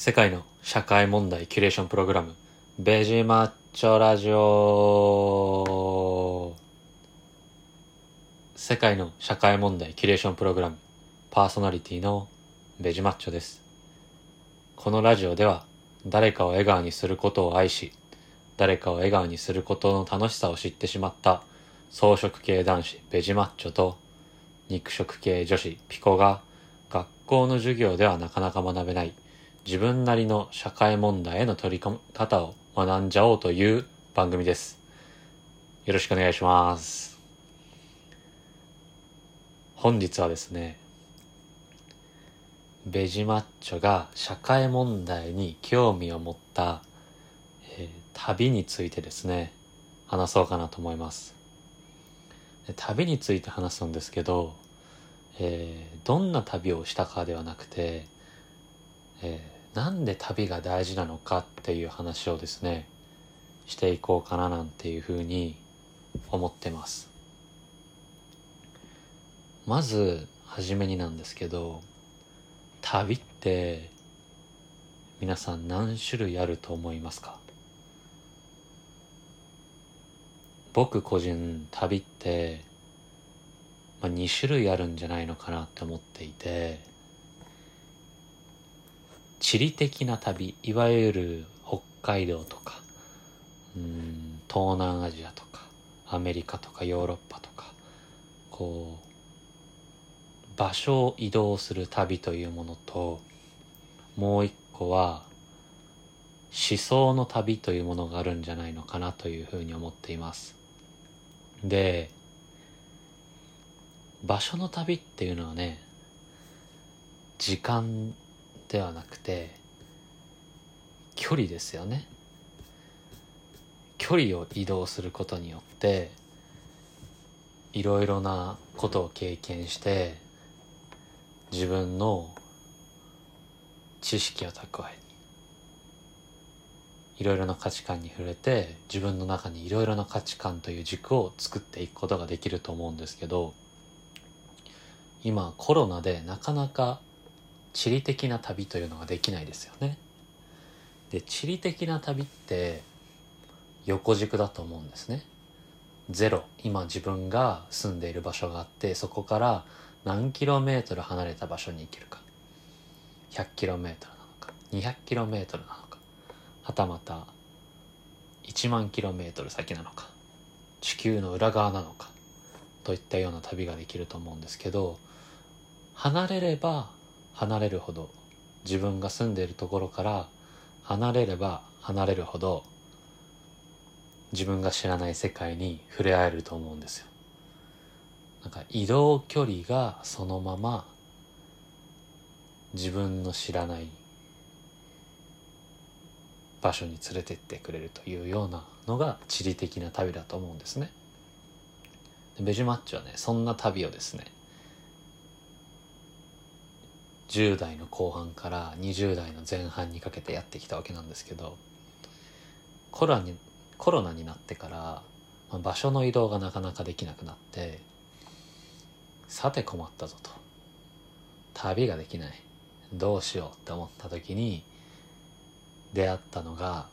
世界の社会問題キュレーションプログラム。ベジマッチョラジオ。世界の社会問題キュレーションプログラム。パーソナリティのベジマッチョです。このラジオでは誰かを笑顔にすることを愛し誰かを笑顔にすることの楽しさを知ってしまった草食系男子ベジマッチョと肉食系女子ピコが学校の授業ではなかなか学べない自分なりの社会問題への取り組み方を学んじゃおうという番組です。よろしくお願いします。本日はですね、ベジマッチョが社会問題に興味を持った、えー旅についてですね、話そうかなと思います。旅について話すんですけど、えーどんな旅をしたかではなくて、えーなんで旅が大事なのかっていう話をですねしていこうかななんていうふうに思ってます。まず初めになんですけど旅って皆さん何種類あると思いますか？僕個人旅って、まあ、2種類あるんじゃないのかなって思っていて地理的な旅いわゆる北海道とかうん東南アジアとかアメリカとかヨーロッパとかこう場所を移動する旅というものともう一個は思想の旅というものがあるんじゃないのかなというふうに思っています。で場所の旅っていうのはね時間ではなくて距離ですよね。距離を移動することによっていろいろなことを経験して自分の知識を蓄えいろいろな価値観に触れて自分の中にいろいろな価値観という軸を作っていくことができると思うんですけど今コロナでなかなか地理的な旅というのができないですよね。で地理的な旅って横軸だと思うんですね。ゼロ。今自分が住んでいる場所があってそこから何キロメートル離れた場所に行けるか。100キロメートルなのか。200キロメートルなのか。はたまた1万キロメートル先なのか。地球の裏側なのか。といったような旅ができると思うんですけど離れれば離れるほど自分が住んでいるところから離れれば離れるほど自分が知らない世界に触れ合えると思うんですよ。なんか移動距離がそのまま自分の知らない場所に連れてってくれるというようなのが地理的な旅だと思うんですね。ベジマッチはねそんな旅をですね10代の後半から20代の前半にかけてやってきたわけなんですけどコロナにコロナになってから、まあ場所の移動がなかなかできなくなってさて困ったぞと。旅ができない。どうしようって思った時に出会ったのが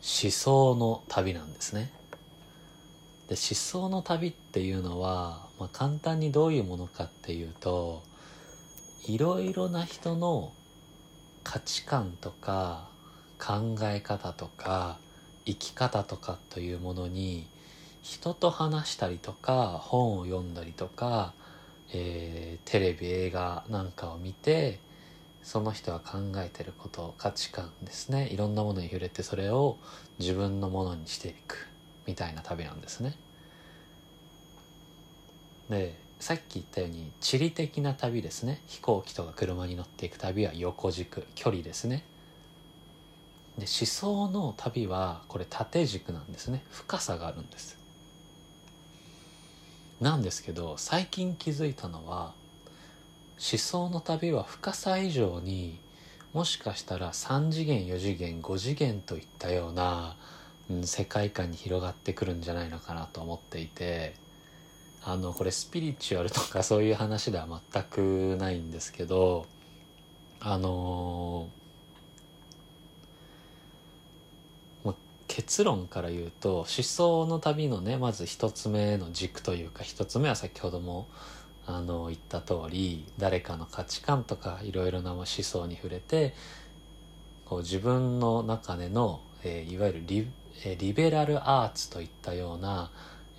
思想の旅なんですね。で思想の旅っていうのは、まあ、簡単にどういうものかっていうといろいろな人の価値観とか考え方とか生き方とかというものに人と話したりとか本を読んだりとか、えーテレビ映画なんかを見てその人が考えてること価値観ですねいろんなものに触れてそれを自分のものにしていくみたいな旅なんですね。でさっき言ったように地理的な旅ですね。飛行機とか車に乗っていく旅は横軸距離ですね。で思想の旅はこれ縦軸なんですね。深さがあるんです。なんですけど最近気づいたのは思想の旅は深さ以上にもしかしたら3次元4次元5次元といったような、うん世界観に広がってくるんじゃないのかなと思っていてあのこれスピリチュアルとかそういう話では全くないんですけどあのー、結論から言うと思想の旅のねまず一つ目の軸というか一つ目は先ほどもあの言った通り誰かの価値観とかいろいろな思想に触れてこう自分の中での、えー、いわゆるリ,、えリベラルアーツといったような、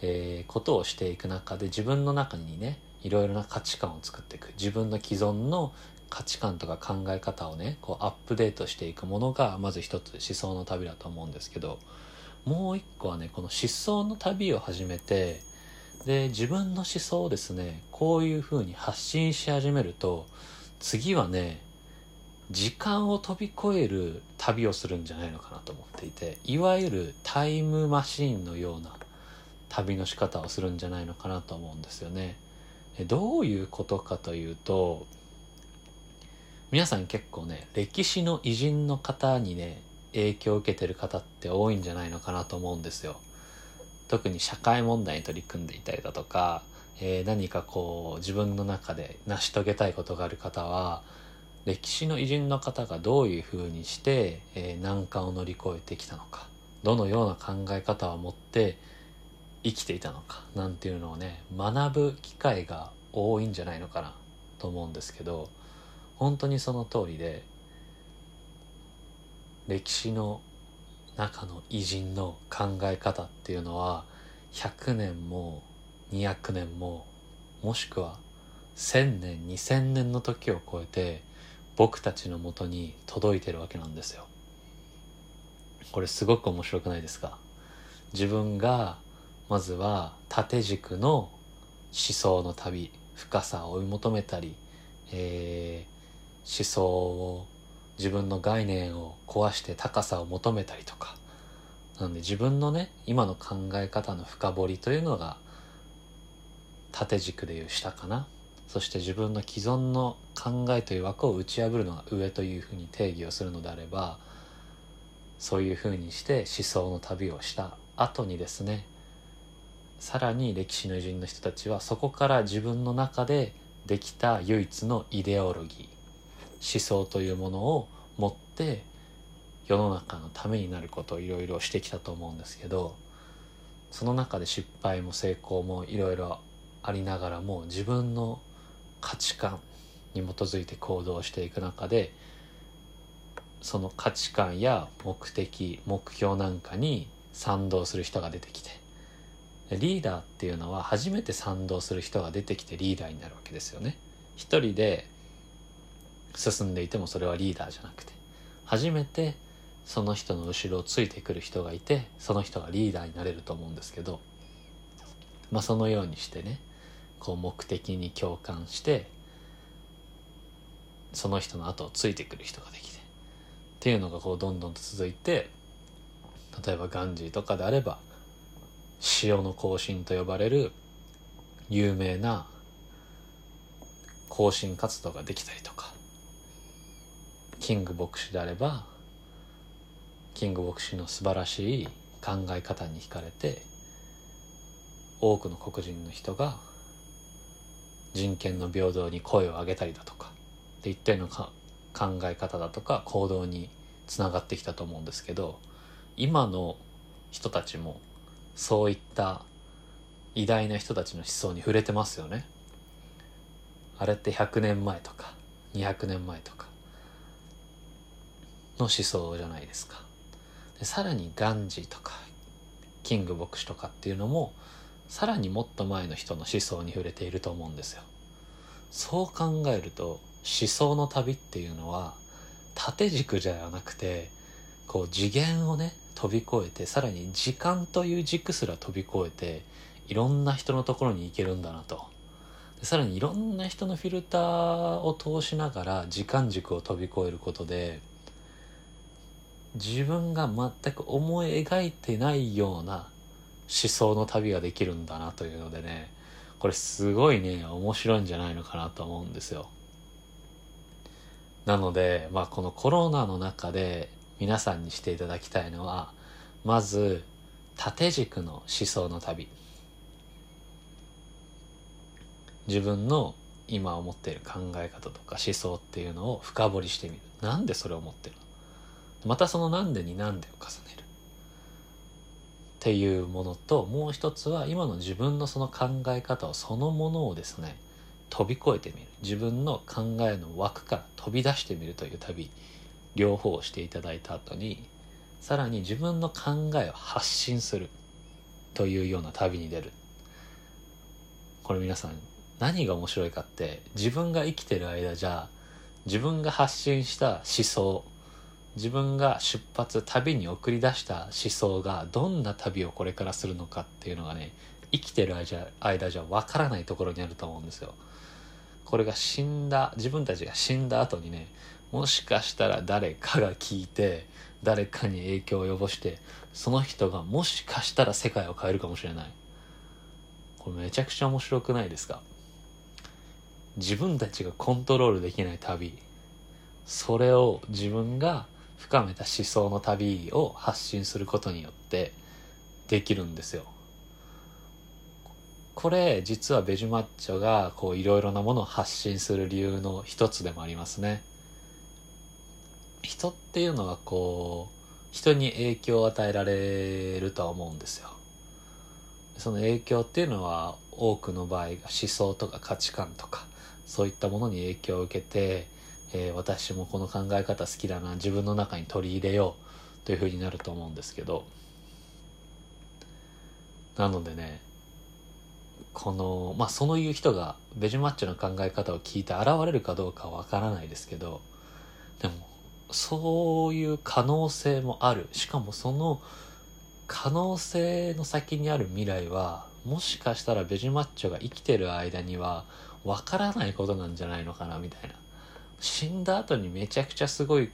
えー、ことをしていく中で自分の中にねいろいろな価値観を作っていく。自分の既存の価値観とか考え方をねこうアップデートしていくものがまず一つ思想の旅だと思うんですけどもう一個はねこの思想の旅を始めてで自分の思想をですねこういうふうに発信し始めると次はね時間を飛び越える旅をするんじゃないのかなと思っていていわゆるタイムマシーンのような旅の仕方をするんじゃないのかなと思うんですよね。どういうことかというと皆さん結構ね歴史の偉人の方にね影響を受けてる方って多いんじゃないのかなと思うんですよ。特に社会問題に取り組んでいたりだとか、えー、何かこう自分の中で成し遂げたいことがある方は歴史の偉人の方がどういうふうにして、えー、難関を乗り越えてきたのかどのような考え方を持って生きていたのかなんていうのをね学ぶ機会が多いんじゃないのかなと思うんですけど本当にその通りで歴史の中の偉人の考え方っていうのは100年も200年ももしくは1000年2000年の時を超えて僕たちのもとに届いてるわけなんですよ。これすごく面白くないですか？自分がまずは縦軸の思想の旅深さを追い求めたり、えー、思想を自分の概念を壊して高さを求めたりとか。なんで自分のね今の考え方の深掘りというのが縦軸でいう下かな。そして自分の既存の考えという枠を打ち破るのが上というふうに定義をするのであればそういうふうにして思想の旅をした後にですねさらに歴史の偉人の人たちはそこから自分の中でできた唯一のイデオロギー思想というものを持って世の中のためになることをいろいろしてきたと思うんですけどその中で失敗も成功もいろいろありながらも自分の価値観に基づいて行動していく中でその価値観や目的目標なんかに賛同する人が出てきてリーダーっていうのは初めて賛同する人が出てきてリーダーになるわけですよね。一人で進んでいてもそれはリーダーじゃなくて。初めてその人の後ろをついてくる人がいてその人がリーダーになれると思うんですけど。まあそのようにしてねこう目的に共感してその人の後をついてくる人ができて。っていうのがこうどんどんと続いて例えばガンジーとかであれば塩の行進と呼ばれる有名な行進活動ができたりとかキング牧師であればキング牧師の素晴らしい考え方に惹かれて多くの黒人の人が人権の平等に声を上げたりだとかっていったような考え方だとか行動につながってきたと思うんですけど今の人たちもそういった偉大な人たちの思想に触れてますよね。あれって100年前とか200年前とかの思想じゃないですか。でさらにガンジーとかキング牧師とかっていうのもさらにもっと前の人の思想に触れていると思うんですよ。そう考えると思想の旅っていうのは縦軸じゃなくてこう次元をね飛び越えてさらに時間という軸すら飛び越えていろんな人のところに行けるんだなと。でさらにいろんな人のフィルターを通しながら時間軸を飛び越えることで自分が全く思い描いてないような思想の旅ができるんだなというのでねこれすごいね面白いんじゃないのかなと思うんですよ。なのでまあこのコロナの中で皆さんにしていただきたいのはまず縦軸の思想の旅。自分の今思っている考え方とか思想っていうのを深掘りしてみる。なんでそれを思ってるの？またそのなんでになんでを重ねる。っていうものともう一つは今の自分のその考え方をそのものをですね飛び越えてみる。自分の考えの枠から飛び出してみるという旅。両方をしていただいた後にさらに自分の考えを発信するというような旅に出るこれ皆さん何が面白いかって自分が生きてる間じゃ自分が発信した思想自分が出発旅に送り出した思想がどんな旅をこれからするのかっていうのがね生きてる間じゃわからないところにあると思うんですよ。これが死んだ自分たちが死んだ後にねもしかしたら誰かが聞いて誰かに影響を及ぼしてその人がもしかしたら世界を変えるかもしれない。これめちゃくちゃ面白くないですか？自分たちがコントロールできない旅。それを自分が深めた思想の旅を発信することによってできるんですよ。これ実はベジマッチョがこういろいろなものを発信する理由の一つでもありますね。人っていうのはこう人に影響を与えられるとは思うんですよ。その影響っていうのは多くの場合が思想とか価値観とかそういったものに影響を受けて、えー、私もこの考え方好きだな自分の中に取り入れようというふうになると思うんですけど。なのでねこのまあそういう人がベジマッチョの考え方を聞いて現れるかどうかはわからないですけどでもそういう可能性もある。しかもその可能性の先にある未来はもしかしたらベジマッチョが生きてる間にはわからないことなんじゃないのかなみたいな。死んだ後にめちゃくちゃすごい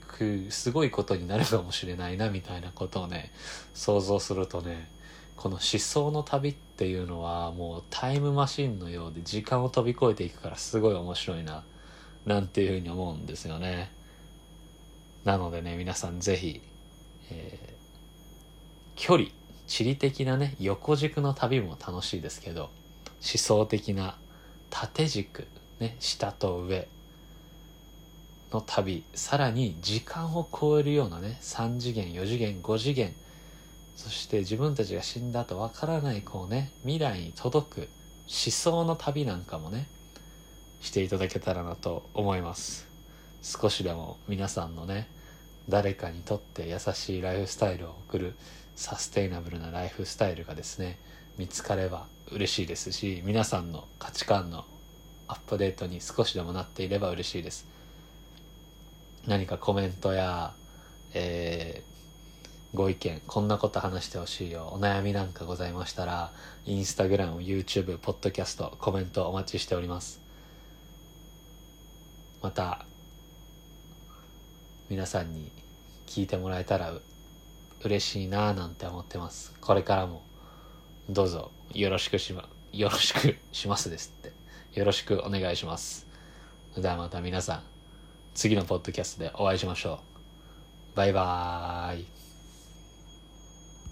すごいことになるかもしれないなみたいなことをね想像するとねこの思想の旅っていうのはもうタイムマシンのようで時間を飛び越えていくからすごい面白いななんていうふうに思うんですよね。なのでね皆さんぜひ、えー、距離地理的なね横軸の旅も楽しいですけど思想的な縦軸ね下と上の旅さらに時間を超えるようなね3次元4次元5次元そして自分たちが死んだ後わからないこうね未来に届く思想の旅なんかもねしていただけたらなと思います。少しでも皆さんのね誰かにとって優しいライフスタイルを送るサステイナブルなライフスタイルがですね見つかれば嬉しいですし皆さんの価値観のアップデートに少しでもなっていれば嬉しいです。何かコメントや、えー、ご意見こんなこと話してほしいよお悩みなんかございましたらインスタグラム YouTube ポッドキャストコメントお待ちしております。また皆さんに聞いてもらえたら嬉しいなぁなんて思ってます。これからもどうぞよろしくしまよろしくしますですって。よろしくお願いします。ではまた皆さん次のポッドキャストでお会いしましょう。バイバーイ。